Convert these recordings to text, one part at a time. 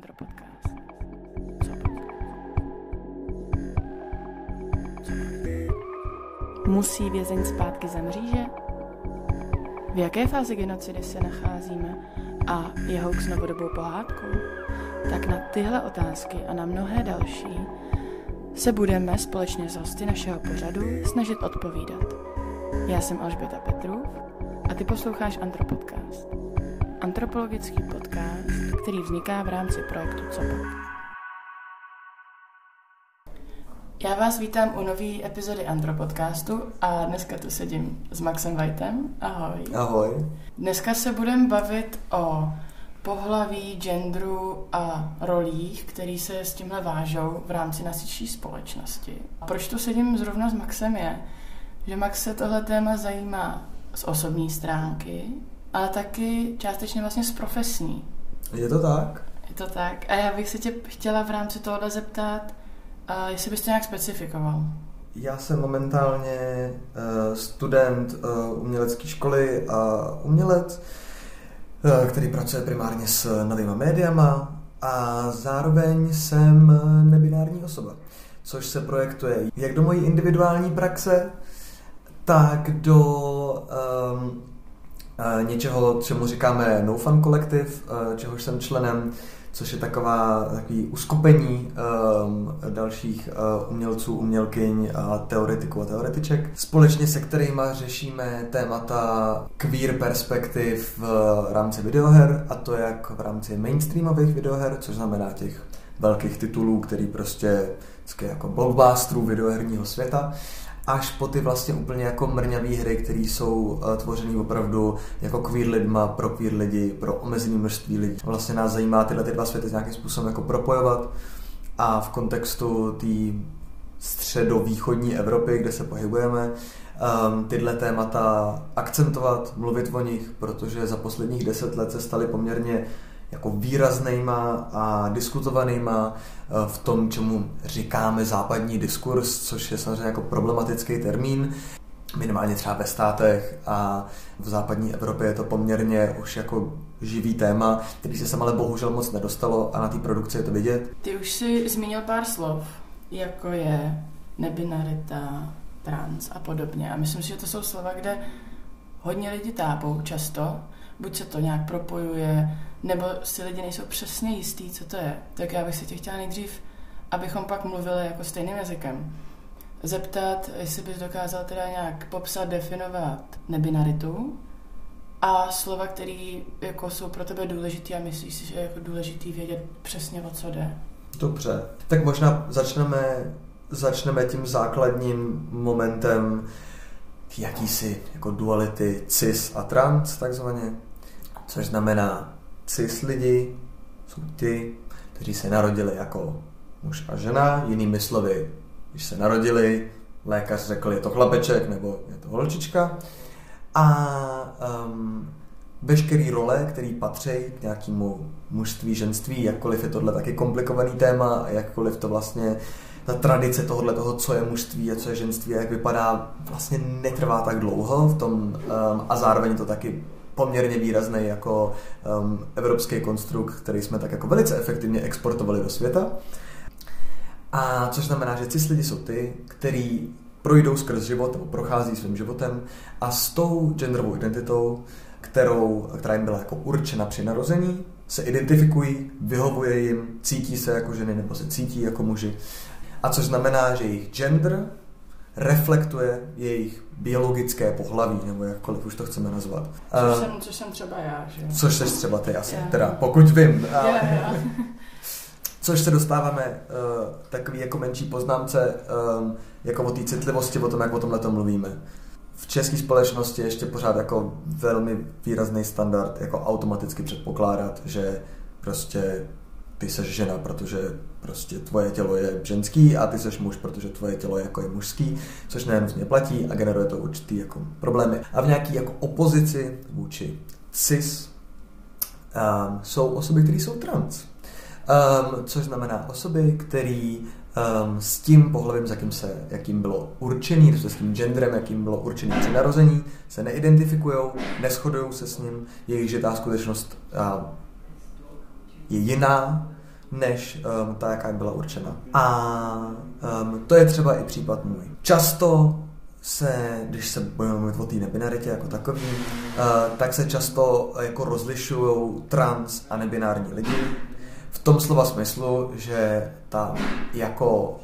Andropodcast. Musí vězeň zpátky za mříže? V jaké fázi genocidy se nacházíme a je hoax novodobou pohádkou? Tak na tyhle otázky a na mnohé další se budeme společně s hosty našeho pořadu snažit odpovídat. Já jsem Alžběta Petrův a ty posloucháš Antropodcast. Antropologický podcast, který vzniká v rámci projektu COPOD. Já vás vítám u nové epizody Antropodcastu a dneska tu sedím s Maxem Whiteem. Ahoj. Ahoj. Dneska se budeme bavit o pohlaví, genderu a rolích, které se s tímhle vážou v rámci naší společnosti. A proč tu sedím zrovna s Maxem je, že Max se tohle téma zajímá z osobní stránky, ale taky částečně vlastně z profesní. Je to tak? Je to tak. A já bych se tě chtěla v rámci tohohle zeptat, uh, jestli bys to nějak specifikoval. Já jsem momentálně uh, student uh, umělecké školy a umělec, uh, který pracuje primárně s novými médiama a zároveň jsem nebinární osoba, což se projektuje jak do mojí individuální praxe, tak do um, něčeho, čemu říkáme No Fun Collective, čehož jsem členem, což je taková takový uskupení um, dalších uh, umělců, umělkyň a teoretiků a teoretiček, společně se kterými řešíme témata queer perspektiv v rámci videoher, a to jak v rámci mainstreamových videoher, což znamená těch velkých titulů, který prostě jako blockbusterů videoherního světa, až po ty vlastně úplně jako mrňavý hry, které jsou uh, tvořené opravdu jako queer lidma, pro queer lidi, pro omezené množství lidí. Vlastně nás zajímá tyhle ty dva světy nějakým způsobem jako propojovat a v kontextu té středovýchodní Evropy, kde se pohybujeme, um, tyhle témata akcentovat, mluvit o nich, protože za posledních deset let se staly poměrně jako výraznýma a diskutovanýma eh, v tom, čemu říkáme západní diskurs, což je samozřejmě jako problematický termín, minimálně třeba ve státech a v západní Evropě je to poměrně už jako živý téma, který se sem ale bohužel moc nedostalo a na té produkci je to vidět. Ty už si zmínil pár slov, jako je nebinarita, trans a podobně. A myslím si, že to jsou slova, kde hodně lidí tápou často, buď se to nějak propojuje, nebo si lidi nejsou přesně jistý, co to je. Tak já bych se tě chtěla nejdřív, abychom pak mluvili jako stejným jazykem, zeptat, jestli bys dokázal teda nějak popsat, definovat nebinaritu a slova, které jako jsou pro tebe důležité a myslíš si, že je jako důležitý vědět přesně, o co jde. Dobře, tak možná začneme, začneme tím základním momentem jakýsi jako duality cis a trans takzvaně, což znamená cis lidi jsou ti, kteří se narodili jako muž a žena, jinými slovy, když se narodili, lékař řekl, je to chlapeček nebo je to holčička. A um, veškerý role, který patří k nějakému mužství, ženství, jakkoliv je tohle taky komplikovaný téma a jakkoliv to vlastně ta tradice tohohle toho, co je mužství a co je ženství a jak vypadá, vlastně netrvá tak dlouho v tom um, a zároveň to taky poměrně výrazný jako um, evropský konstrukt, který jsme tak jako velice efektivně exportovali do světa. A což znamená, že cis lidi jsou ty, který projdou skrz život nebo prochází svým životem a s tou genderovou identitou, kterou, která jim byla jako určena při narození, se identifikují, vyhovuje jim, cítí se jako ženy nebo se cítí jako muži. A což znamená, že jejich gender reflektuje jejich biologické pohlaví, nebo jakkoliv už to chceme nazvat. Což, uh, jsem, což jsem třeba já, že? Což jsi třeba ty asi, yeah. teda pokud vím. Ale, yeah, yeah. což se dostáváme uh, takový jako menší poznámce um, jako o té citlivosti, o tom, jak o tomhle mluvíme. V české společnosti ještě pořád jako velmi výrazný standard jako automaticky předpokládat, že prostě ty seš žena, protože prostě tvoje tělo je ženský a ty seš muž, protože tvoje tělo je jako je mužský, což nejenutně platí a generuje to určitý jako problémy. A v nějaký jako opozici vůči cis um, jsou osoby, které jsou trans. Um, což znamená osoby, které um, s tím pohledem, s jakým, se, jakým bylo určený, s tím genderem, jakým bylo určený při narození, se neidentifikují, neschodují se s ním, jejich žitá skutečnost uh, je jiná než um, ta, jaká byla určena. A um, to je třeba i případ můj. Často se, když se budeme mluvit o té nebinaritě jako takový, uh, tak se často jako rozlišují trans a nebinární lidi. V tom slova smyslu, že ta jako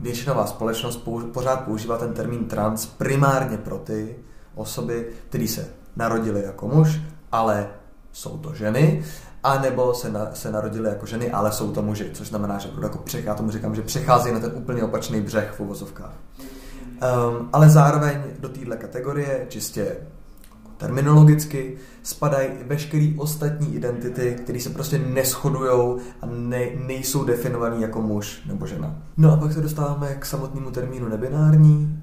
většinová společnost pořád používá ten termín trans primárně pro ty osoby, které se narodily jako muž, ale jsou to ženy, a nebo se, na, se narodili jako ženy, ale jsou to muži, což znamená, že jako přech, já tomu říkám, že přechází na ten úplně opačný břeh v uvozovkách. Um, ale zároveň do téhle kategorie, čistě terminologicky, spadají i veškeré ostatní identity, které se prostě neschodují a ne, nejsou definované jako muž nebo žena. No a pak se dostáváme k samotnému termínu nebinární,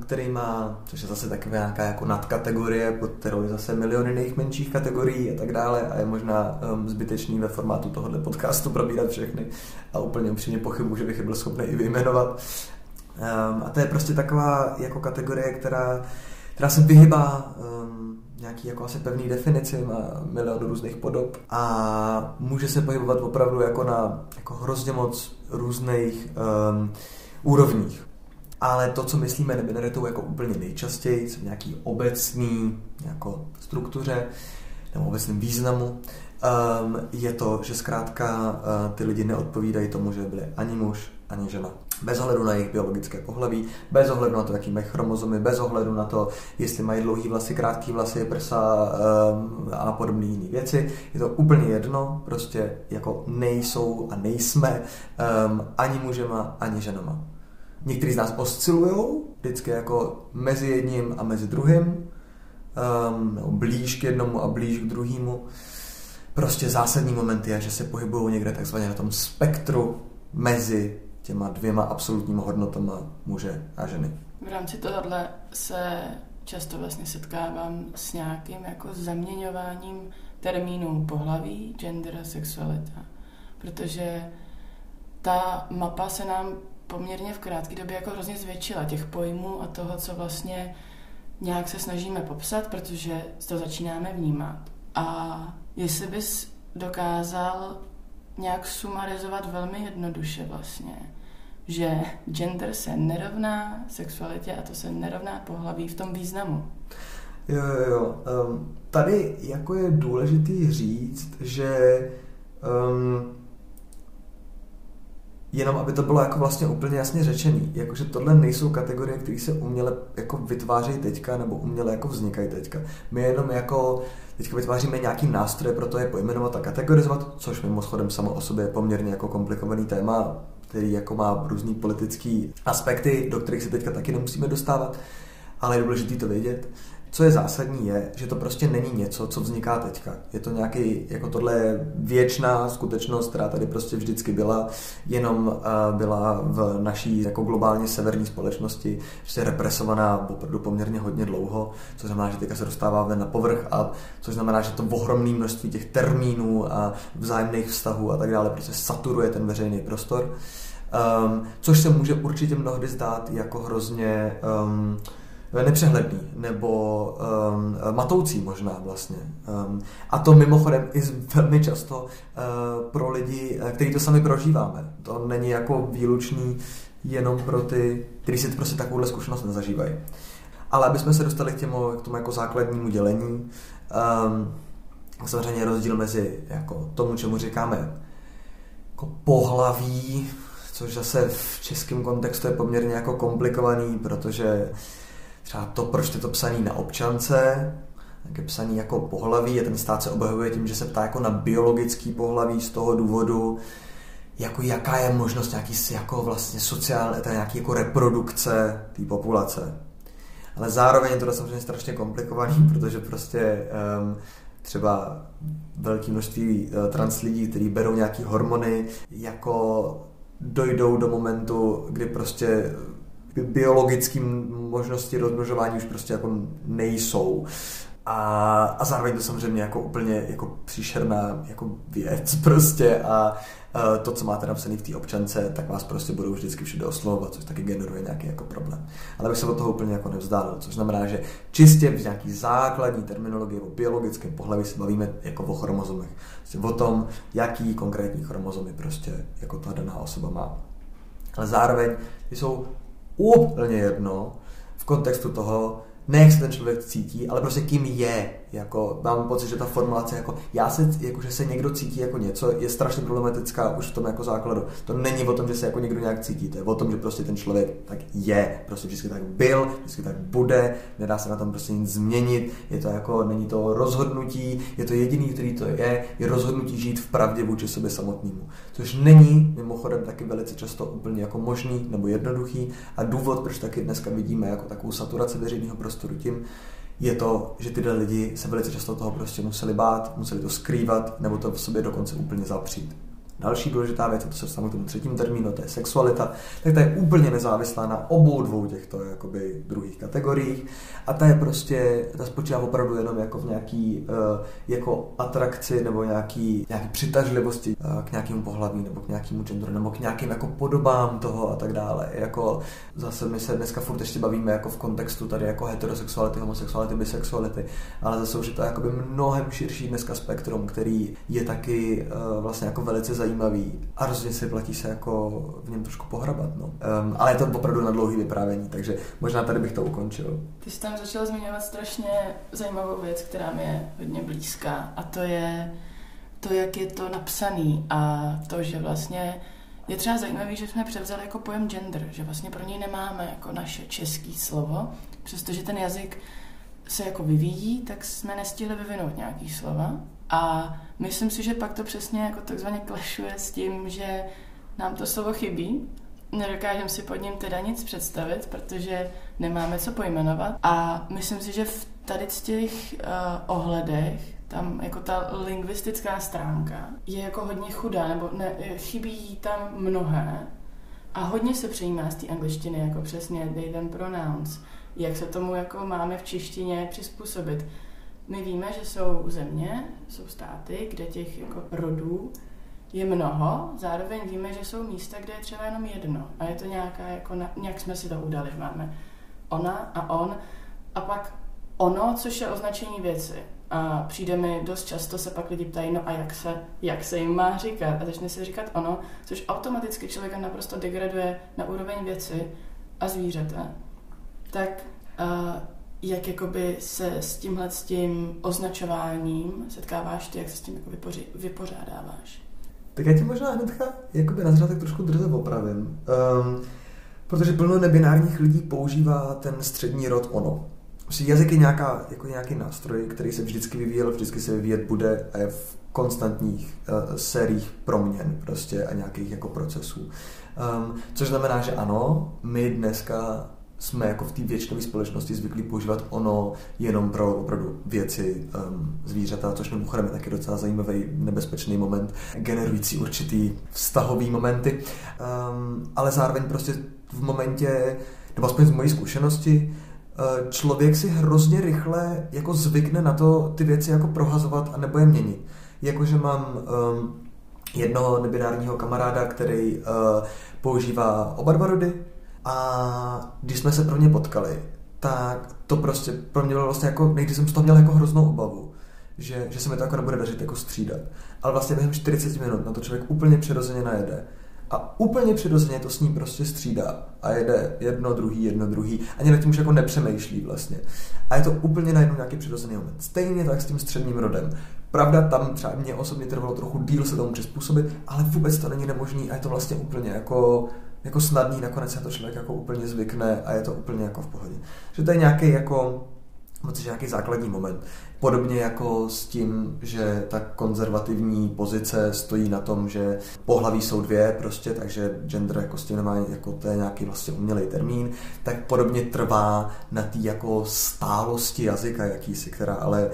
který má, což je zase taková nějaká jako nadkategorie, pod kterou je zase miliony jiných menších kategorií a tak dále a je možná zbytečný ve formátu tohohle podcastu probírat všechny a úplně upřímně pochybuji, že bych byl schopný i vyjmenovat. A to je prostě taková jako kategorie, která, která se vyhybá um, nějaký jako asi pevný definici, má milion různých podob a může se pohybovat opravdu jako na jako hrozně moc různých um, úrovních. Ale to, co myslíme nebinaritou jako úplně nejčastěji, v nějaký obecný jako struktuře nebo obecném významu, um, je to, že zkrátka uh, ty lidi neodpovídají tomu, že byli ani muž, ani žena bez ohledu na jejich biologické pohlaví, bez ohledu na to, jaký mají chromozomy, bez ohledu na to, jestli mají dlouhý vlasy, krátký vlasy, prsa um, a podobné jiné věci. Je to úplně jedno, prostě jako nejsou a nejsme um, ani mužema, ani ženama. Někteří z nás oscilují vždycky jako mezi jedním a mezi druhým, um, nebo blíž k jednomu a blíž k druhému. Prostě zásadní moment je, že se pohybují někde takzvaně na tom spektru mezi těma dvěma absolutníma hodnotama muže a ženy. V rámci tohohle se často vlastně setkávám s nějakým jako zaměňováním termínů pohlaví, gender a sexualita. Protože ta mapa se nám poměrně v krátké době jako hrozně zvětšila těch pojmů a toho, co vlastně nějak se snažíme popsat, protože to začínáme vnímat. A jestli bys dokázal nějak sumarizovat velmi jednoduše vlastně, že gender se nerovná sexualitě a to se nerovná pohlaví v tom významu. Jo, jo, jo. Um, tady jako je důležitý říct, že um, jenom aby to bylo jako vlastně úplně jasně řečený, jakože tohle nejsou kategorie, které se uměle jako vytvářejí teďka nebo uměle jako vznikají teďka. My jenom jako teďka vytváříme nějaký nástroj pro to je pojmenovat a kategorizovat, což mimochodem samo o sobě je poměrně jako komplikovaný téma, který jako má různý politický aspekty, do kterých se teďka taky nemusíme dostávat, ale je důležité to vědět. Co je zásadní je, že to prostě není něco, co vzniká teďka. Je to nějaký, jako tohle věčná skutečnost, která tady prostě vždycky byla, jenom uh, byla v naší jako globálně severní společnosti prostě represovaná opravdu poměrně hodně dlouho, což znamená, že teďka se dostává ven na povrch a což znamená, že to ohromné množství těch termínů a vzájemných vztahů a tak dále prostě saturuje ten veřejný prostor. Um, což se může určitě mnohdy zdát jako hrozně um, nepřehledný nebo um, matoucí možná vlastně. Um, a to mimochodem i velmi často uh, pro lidi, uh, kteří to sami prožíváme. To není jako výlučný jenom pro ty, kteří si prostě takovouhle zkušenost nezažívají. Ale aby jsme se dostali k, těmu, k tomu jako základnímu dělení, um, samozřejmě rozdíl mezi jako tomu, čemu říkáme jako pohlaví, což zase v českém kontextu je poměrně jako komplikovaný, protože třeba to, proč je to psaný na občance, tak je psaný jako pohlaví a ten stát se obhajuje tím, že se ptá jako na biologický pohlaví z toho důvodu, jako jaká je možnost nějaký jako vlastně sociální, teda nějaký jako reprodukce té populace. Ale zároveň je to samozřejmě strašně komplikovaný, protože prostě um, třeba velké množství uh, trans lidí, kteří berou nějaké hormony, jako dojdou do momentu, kdy prostě biologické možnosti rozmnožování už prostě jako nejsou. A, a zároveň to samozřejmě jako úplně jako příšerná jako věc prostě a to, co máte napsané v té občance, tak vás prostě budou vždycky všude oslovovat, což taky generuje nějaký jako problém. Ale bych se od toho úplně jako nevzdálil, což znamená, že čistě v nějaký základní terminologii o biologickém pohlaví se bavíme jako o chromozomech. Prostě o tom, jaký konkrétní chromozomy prostě jako ta daná osoba má. Ale zároveň jsou úplně jedno v kontextu toho, ne jak se ten člověk cítí, ale prostě kým je. Jako, mám pocit, že ta formulace, jako, já se, jako, že se někdo cítí jako něco, je strašně problematická už v tom jako základu. To není o tom, že se jako někdo nějak cítí, to je o tom, že prostě ten člověk tak je, prostě vždycky tak byl, vždycky tak bude, nedá se na tom prostě nic změnit, je to jako, není to rozhodnutí, je to jediný, který to je, je rozhodnutí žít v pravdě vůči sobě samotnému. Což není mimochodem taky velice často úplně jako možný nebo jednoduchý a důvod, proč taky dneska vidíme jako takovou saturaci veřejného prostoru tím, je to, že tyhle lidi se velice často toho prostě museli bát, museli to skrývat, nebo to v sobě dokonce úplně zapřít. Další důležitá věc, a to se dostanu k tomu třetím termínu, to je sexualita, tak ta je úplně nezávislá na obou dvou těchto jakoby, druhých kategoriích a ta je prostě, ta spočívá opravdu jenom jako v nějaký uh, jako atrakci nebo nějaký, nějaký přitažlivosti uh, k nějakému pohlaví nebo k nějakému genderu nebo k nějakým jako podobám toho a tak dále. Jako zase my se dneska furt ještě bavíme jako v kontextu tady jako heterosexuality, homosexuality, bisexuality, ale zase už je to jakoby mnohem širší dneska spektrum, který je taky uh, vlastně jako velice zajímavý zajímavý a rozhodně se platí se jako v něm trošku pohrabat. No. Um, ale je to opravdu na dlouhý vyprávění, takže možná tady bych to ukončil. Ty jsi tam začal zmiňovat strašně zajímavou věc, která mi je hodně blízká a to je to, jak je to napsaný a to, že vlastně je třeba zajímavé, že jsme převzali jako pojem gender, že vlastně pro něj nemáme jako naše český slovo, přestože ten jazyk se jako vyvíjí, tak jsme nestihli vyvinout nějaký slova. A myslím si, že pak to přesně jako takzvaně klešuje s tím, že nám to slovo chybí. Nedokážeme si pod ním teda nic představit, protože nemáme co pojmenovat. A myslím si, že v tady z těch uh, ohledech tam jako ta lingvistická stránka je jako hodně chudá, nebo ne, chybí tam mnohé a hodně se přejímá z té angličtiny, jako přesně they them pronouns, jak se tomu jako máme v češtině přizpůsobit. My víme, že jsou země, jsou státy, kde těch jako rodů je mnoho, zároveň víme, že jsou místa, kde je třeba jenom jedno. A je to nějaká, jako na, nějak jsme si to udali, máme ona a on. A pak ono, což je označení věci. A přijde mi dost často se pak lidi ptají, no a jak se, jak se jim má říkat? A začne se říkat ono, což automaticky člověka naprosto degraduje na úroveň věci a zvířete. Tak uh, jak jakoby se s tímhle s tím označováním setkáváš ty, jak se s tím jako vypoři, vypořádáváš? Tak já ti možná hnedka jakoby na začátek trošku drze opravím. Um, protože plno nebinárních lidí používá ten střední rod ono. Prostě jazyk je nějaká, jako nějaký nástroj, který se vždycky vyvíjel, vždycky se vyvíjet bude a je v konstantních uh, sériích proměn prostě a nějakých jako procesů. Um, což znamená, že ano, my dneska jsme jako v té většinové společnosti zvyklí používat ono jenom pro opravdu věci, um, zvířata, což mimochodem je taky docela zajímavý, nebezpečný moment, generující určitý vztahový momenty. Um, ale zároveň prostě v momentě, nebo aspoň z mojí zkušenosti, uh, člověk si hrozně rychle jako zvykne na to ty věci jako prohazovat a nebo je měnit. Jakože mám um, jednoho nebinárního kamaráda, který uh, používá oba dva rody, a když jsme se pro ně potkali, tak to prostě pro mě bylo vlastně jako, někdy jsem z toho měl jako hroznou obavu, že, že se mi to jako nebude dařit jako střídat. Ale vlastně během 40 minut na to člověk úplně přirozeně najede. A úplně přirozeně to s ním prostě střídá a jede jedno, druhý, jedno, druhý. Ani nad tím už jako nepřemýšlí vlastně. A je to úplně najednou nějaký přirozený moment. Stejně tak s tím středním rodem. Pravda, tam třeba mě osobně trvalo trochu díl se tomu přizpůsobit, ale vůbec to není nemožný a je to vlastně úplně jako jako snadný, nakonec se to člověk jako úplně zvykne a je to úplně jako v pohodě. Že to je nějaký jako moc nějaký základní moment. Podobně jako s tím, že ta konzervativní pozice stojí na tom, že pohlaví jsou dvě prostě, takže gender jako s tím nemá, jako to je nějaký vlastně umělej termín, tak podobně trvá na té jako stálosti jazyka jakýsi, která ale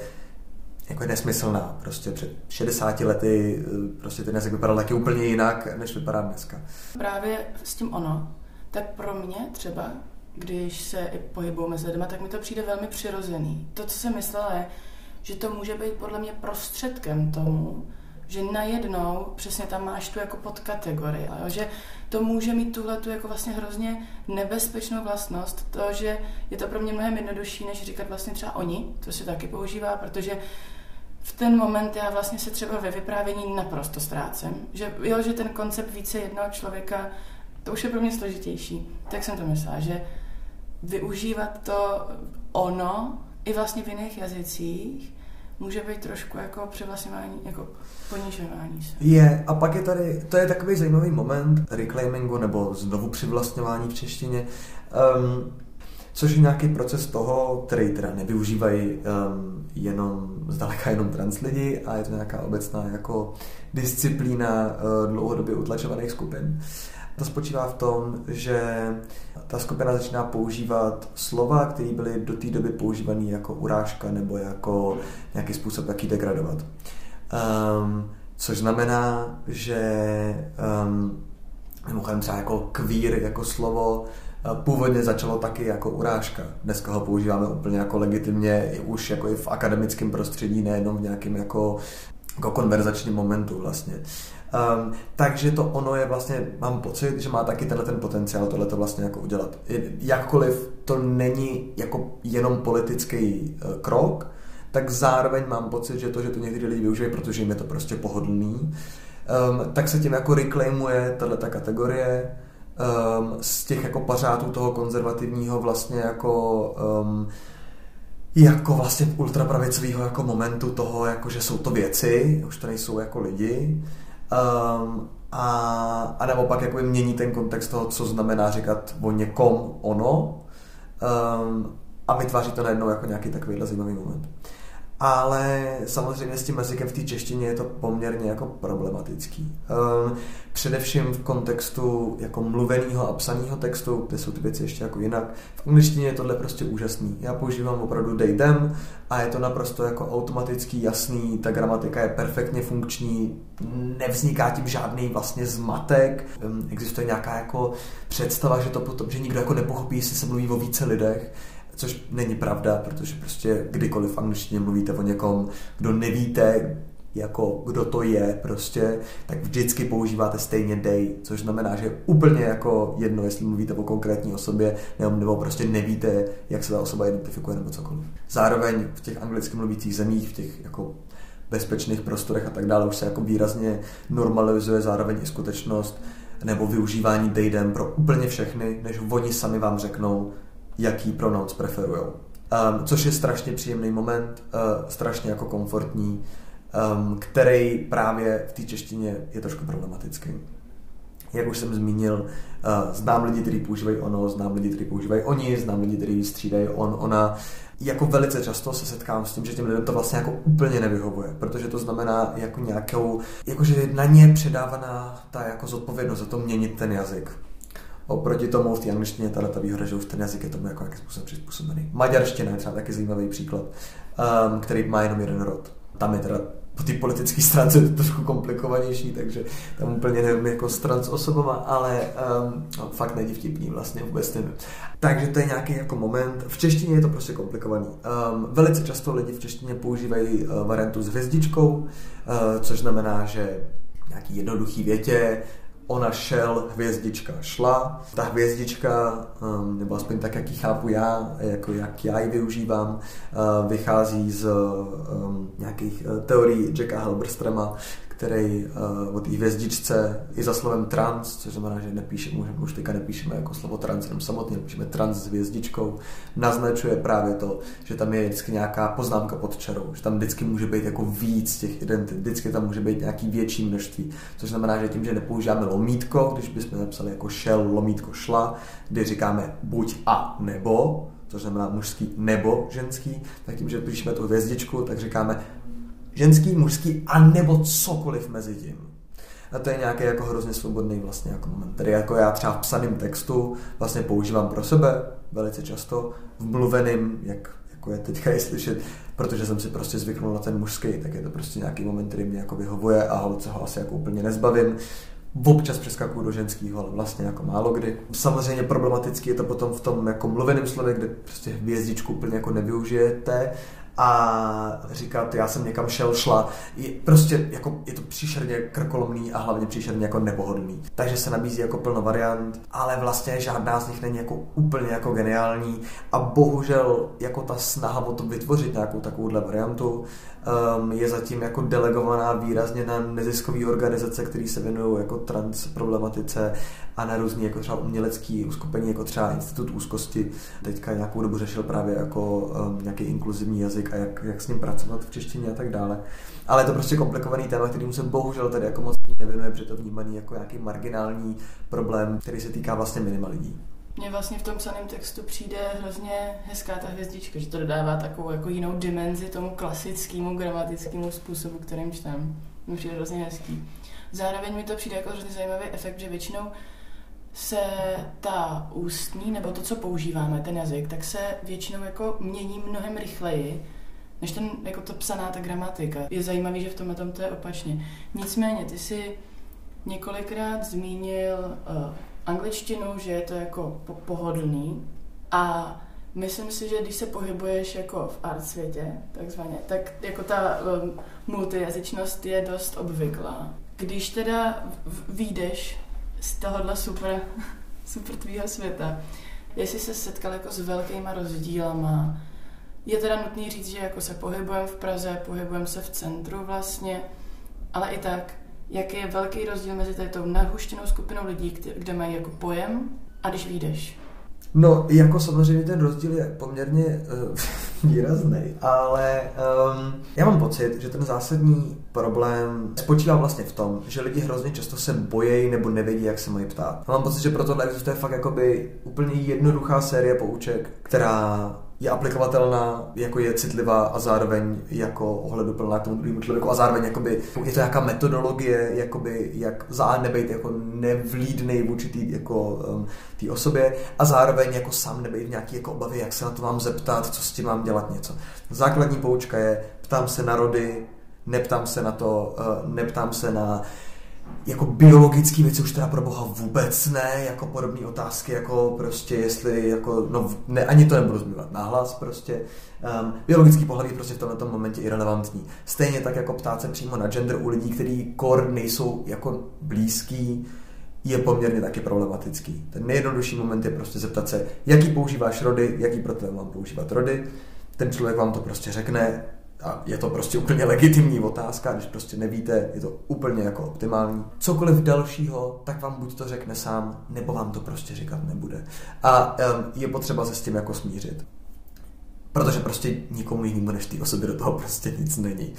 jako je nesmyslná. Prostě před 60 lety eh, prostě ten jazyk vypadal taky úplně jinak, než vypadá dneska. Právě s tím ono, tak pro mě třeba, když se i pohybuju mezi lidmi, tak mi to přijde velmi přirozený. To, co jsem myslela, je, že to může být podle mě prostředkem tomu, že najednou přesně tam máš tu jako podkategorii, že to může mít tuhle tu jako vlastně hrozně nebezpečnou vlastnost, to, že je to pro mě mnohem jednodušší, než říkat vlastně třeba oni, to se taky používá, protože v ten moment já vlastně se třeba ve vyprávění naprosto ztrácím. Že, jo, že ten koncept více jednoho člověka, to už je pro mě složitější. Tak jsem to myslela, že využívat to ono i vlastně v jiných jazycích může být trošku jako převlastňování, jako ponižování se. Je, a pak je tady, to je takový zajímavý moment reclaimingu nebo znovu přivlastňování v češtině, um, což je nějaký proces toho, který teda nevyužívají um, jenom, zdaleka jenom trans lidi a je to nějaká obecná jako disciplína uh, dlouhodobě utlačovaných skupin. To spočívá v tom, že ta skupina začíná používat slova, které byly do té doby používané jako urážka nebo jako nějaký způsob, jak ji degradovat. Um, což znamená, že um, mimochodem třeba jako queer jako slovo eh, původně začalo taky jako urážka. Dneska ho používáme úplně jako legitimně už jako i v akademickém prostředí, nejenom v nějakém jako, jako konverzačním momentu vlastně. Um, takže to ono je vlastně, mám pocit, že má taky tenhle ten potenciál tohle to vlastně jako udělat. Jakkoliv to není jako jenom politický uh, krok, tak zároveň mám pocit, že to, že to někdy lidi využívají, protože jim je to prostě pohodlný, um, tak se tím jako reclaimuje tato kategorie um, z těch jako pařátů toho konzervativního vlastně jako um, jako vlastně ultrapravicového jako momentu toho, jako že jsou to věci, už to nejsou jako lidi. Um, a, a naopak jako mění ten kontext toho, co znamená říkat o někom ono. Um, a vytváří to najednou jako nějaký takovýhle zajímavý moment ale samozřejmě s tím jazykem v té češtině je to poměrně jako problematický. Um, především v kontextu jako mluveného a psaného textu, kde jsou ty věci ještě jako jinak. V angličtině je tohle prostě úžasný. Já používám opravdu they them a je to naprosto jako automatický, jasný, ta gramatika je perfektně funkční, nevzniká tím žádný vlastně zmatek, um, existuje nějaká jako představa, že to potom, že nikdo jako nepochopí, jestli se mluví o více lidech, což není pravda, protože prostě kdykoliv v angličtině mluvíte o někom, kdo nevíte, jako kdo to je prostě, tak vždycky používáte stejně day, což znamená, že úplně jako jedno, jestli mluvíte o konkrétní osobě, nebo, nebo prostě nevíte, jak se ta osoba identifikuje nebo cokoliv. Zároveň v těch anglicky mluvících zemích, v těch jako bezpečných prostorech a tak dále už se jako výrazně normalizuje zároveň i skutečnost nebo využívání daydem pro úplně všechny, než oni sami vám řeknou, jaký pronouns preferují. Um, což je strašně příjemný moment, uh, strašně jako komfortní, um, který právě v té češtině je trošku problematický. Jak už jsem zmínil, uh, znám lidi, kteří používají ono, znám lidi, kteří používají oni, znám lidi, kteří střídají on, ona. Jako velice často se setkám s tím, že těm lidem to vlastně jako úplně nevyhovuje, protože to znamená jako nějakou, jakože na ně předávaná ta jako zodpovědnost za to měnit ten jazyk. Oproti tomu v té angličtině tahle ta výhoda, že už ten jazyk je tomu jako nějakým způsobem přizpůsobený. Maďarština je třeba taky zajímavý příklad, um, který má jenom jeden rod. Tam je teda po té politické stránce to trošku komplikovanější, takže tam úplně nevím jako stran s osobama, ale um, fakt není vtipný vlastně vůbec nevím. Takže to je nějaký jako moment. V češtině je to prostě komplikovaný. Um, velice často lidi v češtině používají uh, variantu s hvězdičkou, uh, což znamená, že nějaký jednoduchý větě ona šel, hvězdička šla. Ta hvězdička, um, nebo aspoň tak, jak ji chápu já, jako jak já ji využívám, uh, vychází z um, nějakých uh, teorií Jacka Halberstrema, který uh, o té hvězdičce i za slovem trans, což znamená, že nepíšeme, už, už teďka nepíšeme jako slovo trans jenom samotně, píšeme trans s hvězdičkou, naznačuje právě to, že tam je vždycky nějaká poznámka pod čarou, že tam vždycky může být jako víc těch identit, vždycky tam může být nějaký větší množství, což znamená, že tím, že nepoužíváme lomítko, když bychom napsali jako šel, lomítko šla, kdy říkáme buď a nebo, což znamená mužský nebo ženský, tak tím, že píšeme tu hvězdičku, tak říkáme ženský, mužský a nebo cokoliv mezi tím. A to je nějaký jako hrozně svobodný vlastně jako moment, který jako já třeba v psaném textu vlastně používám pro sebe velice často, v mluveném, jak jako je teďka je slyšet, protože jsem si prostě zvyknul na ten mužský, tak je to prostě nějaký moment, který mě jako vyhovuje a holce ho asi jako úplně nezbavím. občas přeskakuju do ženského, ale vlastně jako málo kdy. Samozřejmě problematicky je to potom v tom jako mluveném slově, kde prostě hvězdičku úplně jako nevyužijete a říkat, já jsem někam šel, šla. Je, prostě jako, je to příšerně krkolomný a hlavně příšerně jako nepohodlný. Takže se nabízí jako plno variant, ale vlastně žádná z nich není jako úplně jako geniální a bohužel jako ta snaha o to vytvořit nějakou takovouhle variantu um, je zatím jako delegovaná výrazně na neziskové organizace, které se věnují jako trans problematice a na různý jako třeba umělecký uskupení, jako třeba Institut úzkosti. Teďka nějakou dobu řešil právě jako um, nějaký inkluzivní jazyk a jak, jak s ním pracovat v češtině a tak dále. Ale je to prostě komplikovaný téma, který se bohužel tady jako moc nevěnuje, protože to vnímaný jako nějaký marginální problém, který se týká vlastně minima lidí. Mně vlastně v tom psaném textu přijde hrozně hezká ta hvězdička, že to dodává takovou jako jinou dimenzi tomu klasickému gramatickému způsobu, kterým čtem. Mi přijde hrozně hezký. Zároveň mi to přijde jako hrozně zajímavý efekt, že většinou se ta ústní, nebo to, co používáme, ten jazyk, tak se většinou jako mění mnohem rychleji, než ten, jako to psaná ta gramatika. Je zajímavý, že v tomhle tom to je opačně. Nicméně, ty si několikrát zmínil uh, angličtinu, že je to jako po- pohodlný a myslím si, že když se pohybuješ jako v art světě, takzvaně, tak jako ta um, multijazyčnost je dost obvyklá. Když teda výjdeš z tohohle super, super tvýho světa, jestli se setkal jako s velkýma rozdílama, je teda nutný říct, že jako se pohybujeme v Praze, pohybujeme se v centru vlastně, ale i tak, jaký je velký rozdíl mezi tady tou nahuštěnou skupinou lidí, kde mají jako pojem a když vyjdeš. No, jako samozřejmě ten rozdíl je poměrně uh, výrazný, ale um, já mám pocit, že ten zásadní problém spočívá vlastně v tom, že lidi hrozně často se bojejí nebo nevědí, jak se mají ptát. A mám pocit, že pro tohle existuje fakt jakoby úplně jednoduchá série pouček, která je aplikovatelná, jako je citlivá a zároveň jako ohleduplná k tomu druhému člověku a zároveň jakoby, je to jaká metodologie, jakoby, jak za nebejt jako nevlídnej vůči tý, jako, um, té osobě a zároveň jako sám nebejt v nějaký jako obavy, jak se na to mám zeptat, co s tím mám dělat něco. Základní poučka je, ptám se na rody, neptám se na to, uh, neptám se na jako biologický věci už teda pro boha vůbec ne, jako podobné otázky, jako prostě jestli, jako, no ne, ani to nebudu zmívat nahlas prostě. Um, biologický pohlaví prostě v tomto momentě irrelevantní. Stejně tak jako ptát se přímo na gender u lidí, kteří kor nejsou jako blízký, je poměrně taky problematický. Ten nejjednodušší moment je prostě zeptat se, jaký používáš rody, jaký pro tebe mám používat rody. Ten člověk vám to prostě řekne, a je to prostě úplně legitimní otázka, když prostě nevíte, je to úplně jako optimální. Cokoliv dalšího, tak vám buď to řekne sám, nebo vám to prostě říkat nebude. A um, je potřeba se s tím jako smířit. Protože prostě nikomu jinému než té osobě do toho prostě nic není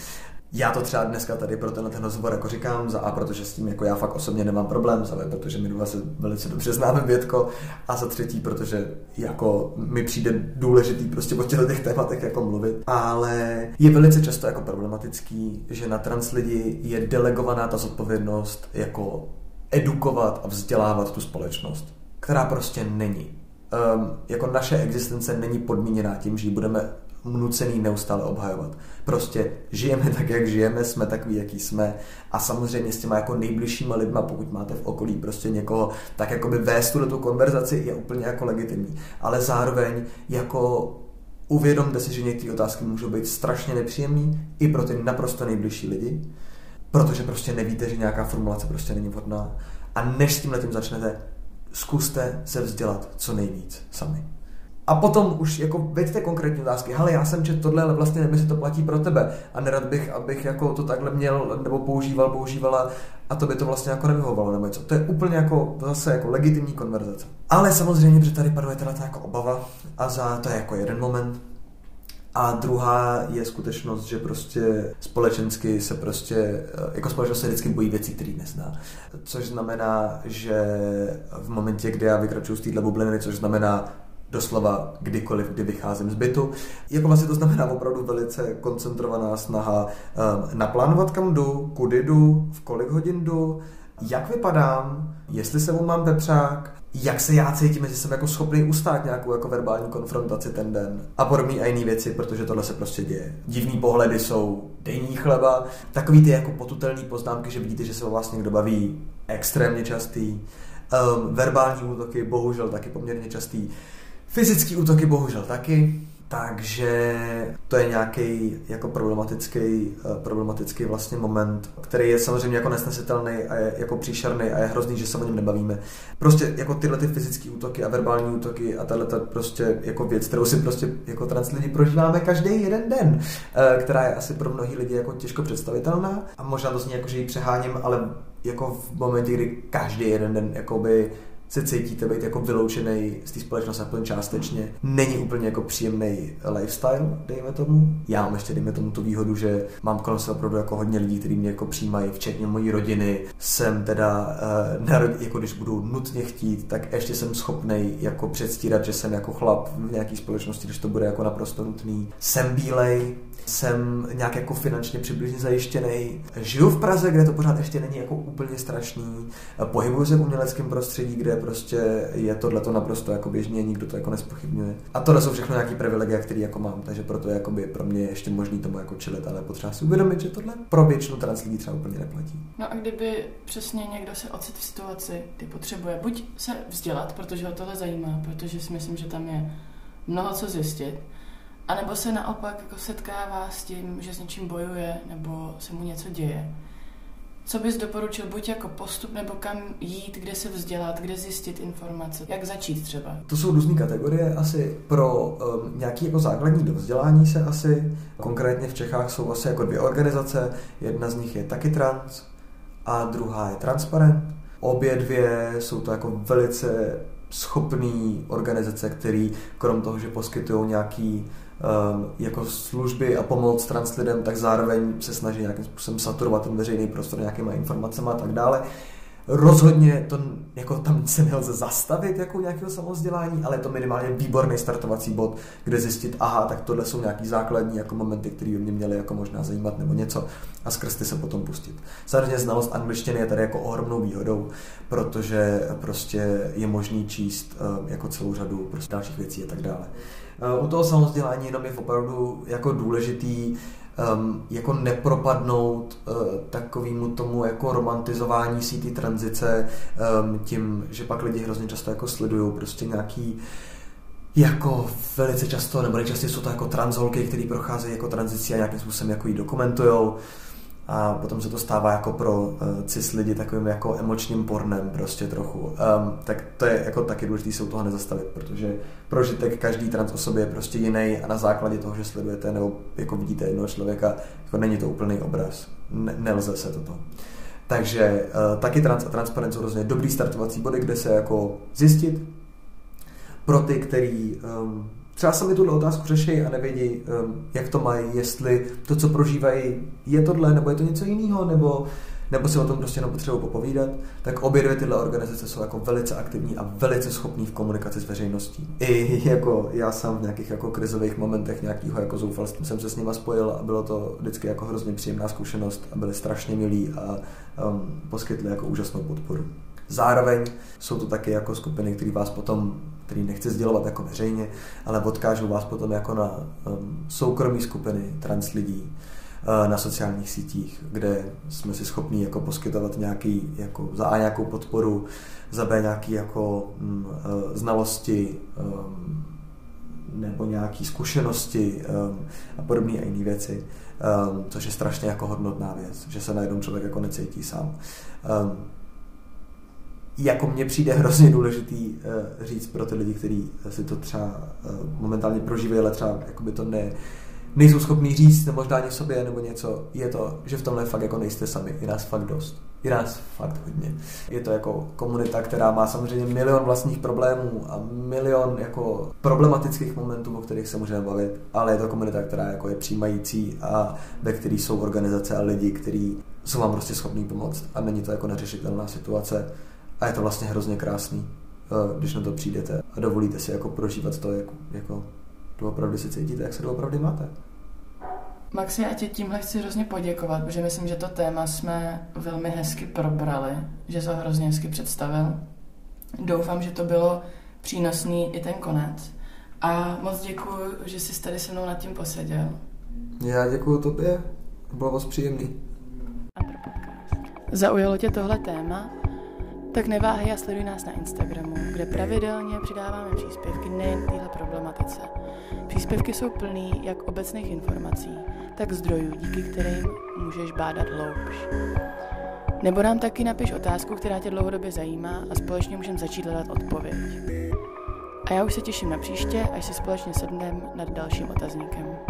já to třeba dneska tady pro tenhle ten rozhovor jako říkám, za A, protože s tím jako já fakt osobně nemám problém, za B, protože my dva se velice dobře známe vědko a za třetí, protože jako mi přijde důležitý prostě o těchto těch tématech jako mluvit, ale je velice často jako problematický, že na trans lidi je delegovaná ta zodpovědnost jako edukovat a vzdělávat tu společnost, která prostě není. Um, jako naše existence není podmíněná tím, že ji budeme nucený neustále obhajovat. Prostě žijeme tak, jak žijeme, jsme takový, jaký jsme a samozřejmě s těma jako nejbližšíma lidma, pokud máte v okolí prostě někoho, tak jako by vést tu konverzaci je úplně jako legitimní. Ale zároveň jako uvědomte si, že některé otázky můžou být strašně nepříjemné i pro ty naprosto nejbližší lidi, protože prostě nevíte, že nějaká formulace prostě není vhodná. A než s tím začnete, zkuste se vzdělat co nejvíc sami. A potom už jako veďte konkrétní otázky. Hele, já jsem četl tohle, ale vlastně nevím, jestli to platí pro tebe. A nerad bych, abych jako to takhle měl, nebo používal, používala a to by to vlastně jako nevyhovovalo nebo něco. To je úplně jako zase jako legitimní konverzace. Ale samozřejmě, že tady paduje teda ta jako obava a za to je jako jeden moment. A druhá je skutečnost, že prostě společensky se prostě, jako společnost se vždycky bojí věcí, které nezná. Což znamená, že v momentě, kdy já vykračuju z téhle bubliny, což znamená doslova kdykoliv, kdy vycházím z bytu. Jako vlastně to znamená opravdu velice koncentrovaná snaha um, naplánovat, kam jdu, kudy jdu, v kolik hodin jdu, jak vypadám, jestli sebou mám pepřák, jak se já cítím, jestli jsem jako schopný ustát nějakou jako verbální konfrontaci ten den a podobné a jiné věci, protože tohle se prostě děje. Divný pohledy jsou denní chleba, takový ty jako potutelný poznámky, že vidíte, že se o vás někdo baví, extrémně častý. Um, verbální útoky, bohužel taky poměrně častý. Fyzický útoky, bohužel taky. Takže to je nějaký jako problematický, eh, problematický vlastně moment, který je samozřejmě jako nesnesitelný a je jako příšerný a je hrozný, že se o něm nebavíme. Prostě jako tyhle ty fyzické útoky a verbální útoky a tahle prostě jako věc, kterou si prostě jako trans lidi prožíváme každý jeden den, eh, která je asi pro mnohý lidi jako těžko představitelná a možná to zní jako, že ji přeháním, ale jako v momentě, kdy každý jeden den jakoby se cítíte být jako vyloučený z té společnosti aspoň částečně. Není úplně jako příjemný lifestyle, dejme tomu. Já mám ještě, dejme tomu, tu výhodu, že mám kolem sebe opravdu jako hodně lidí, kteří mě jako přijímají, včetně mojí rodiny. Jsem teda, uh, narod, jako když budu nutně chtít, tak ještě jsem schopný jako předstírat, že jsem jako chlap v nějaké společnosti, když to bude jako naprosto nutný. Jsem bílej, jsem nějak jako finančně přibližně zajištěný. Žiju v Praze, kde to pořád ještě není jako úplně strašný. Pohybuju se v uměleckém prostředí, kde prostě je tohle to naprosto jako běžně, nikdo to jako nespochybňuje. A tohle jsou všechno nějaký privilegie, které jako mám, takže proto je by pro mě ještě možný tomu jako čelit, ale potřeba si uvědomit, že tohle pro většinu trans lidí třeba úplně neplatí. No a kdyby přesně někdo se ocit v situaci, kdy potřebuje buď se vzdělat, protože ho tohle zajímá, protože si myslím, že tam je mnoho co zjistit, a nebo se naopak jako setkává s tím, že s něčím bojuje, nebo se mu něco děje. Co bys doporučil buď jako postup, nebo kam jít, kde se vzdělat, kde zjistit informace, jak začít třeba? To jsou různé kategorie asi pro um, nějaký jako základní dovzdělání se asi. Konkrétně v Čechách jsou asi jako dvě organizace. Jedna z nich je taky trans a druhá je transparent. Obě dvě jsou to jako velice schopné organizace, které krom toho, že poskytují nějaký jako služby a pomoc trans lidem, tak zároveň se snaží nějakým způsobem saturovat ten veřejný prostor nějakýma informacemi a tak dále. Rozhodně to jako tam se nelze zastavit jako nějakého samozdělání, ale je to minimálně výborný startovací bod, kde zjistit, aha, tak tohle jsou nějaký základní jako momenty, které by mě měly jako možná zajímat nebo něco a skrz ty se potom pustit. Samozřejmě znalost angličtiny je tady jako ohromnou výhodou, protože prostě je možný číst um, jako celou řadu prostě dalších věcí a tak dále. Uh, u toho samozdělání jenom je opravdu jako důležitý um, jako nepropadnout uh, takovému tomu jako romantizování si ty tranzice um, tím, že pak lidi hrozně často jako sledují prostě nějaký jako velice často, nebo nejčastěji jsou to jako transholky, které procházejí jako tranzici a nějakým způsobem jako ji dokumentujou a potom se to stává jako pro uh, cis lidi takovým jako emočním pornem prostě trochu. Um, tak to je jako taky důležité se u toho nezastavit, protože prožitek každý trans osoby je prostě jiný a na základě toho, že sledujete nebo jako vidíte jednoho člověka, jako není to úplný obraz. Ne, nelze se toto. Takže uh, taky trans a transparent jsou hrozně dobrý startovací body, kde se jako zjistit pro ty, který um, třeba sami tuhle otázku řeší a nevědí, um, jak to mají, jestli to, co prožívají, je tohle, nebo je to něco jiného, nebo, nebo si o tom prostě jenom potřebují popovídat, tak obě dvě tyhle organizace jsou jako velice aktivní a velice schopní v komunikaci s veřejností. I jako já sám v nějakých jako krizových momentech nějakého jako zoufalství jsem se s nima spojil a bylo to vždycky jako hrozně příjemná zkušenost a byli strašně milí a um, poskytli jako úžasnou podporu. Zároveň jsou to taky jako skupiny, které vás potom, který nechci sdělovat jako veřejně, ale odkážou vás potom jako na um, soukromí skupiny trans lidí uh, na sociálních sítích, kde jsme si schopni jako poskytovat nějaký, jako za A nějakou podporu, za B nějaký jako um, uh, znalosti um, nebo nějaké zkušenosti um, a podobné a jiné věci, což je strašně jako hodnotná věc, že se najednou člověk jako necítí sám. Jako mně přijde hrozně důležitý uh, říct pro ty lidi, kteří si to třeba uh, momentálně prožívají, ale třeba jakoby to ne, nejsou schopní říct nebo možná ani sobě nebo něco, je to, že v tomhle fakt jako nejste sami, je nás fakt dost. Je nás fakt hodně. Je to jako komunita, která má samozřejmě milion vlastních problémů a milion jako problematických momentů, o kterých se můžeme bavit, ale je to komunita, která jako je přijímající a ve které jsou organizace a lidi, kteří jsou vám prostě schopní pomoct a není to jako neřešitelná situace a je to vlastně hrozně krásný, eh, když na to přijdete a dovolíte si jako prožívat to, jako, jako doopravdy si cítíte, jak se doopravdy máte. Maxi, já tě tímhle chci hrozně poděkovat, protože myslím, že to téma jsme velmi hezky probrali, že se ho hrozně hezky představil. Doufám, že to bylo přínosný i ten konec. A moc děkuji, že jsi tady se mnou nad tím poseděl. Já děkuji tobě, bylo moc příjemný. Zaujalo tě tohle téma? Tak neváhej a sleduj nás na Instagramu, kde pravidelně přidáváme příspěvky nejen k téhle problematice. Příspěvky jsou plný jak obecných informací, tak zdrojů, díky kterým můžeš bádat hloubš. Nebo nám taky napiš otázku, která tě dlouhodobě zajímá a společně můžeme začít hledat odpověď. A já už se těším na příště, až si společně sedneme nad dalším otazníkem.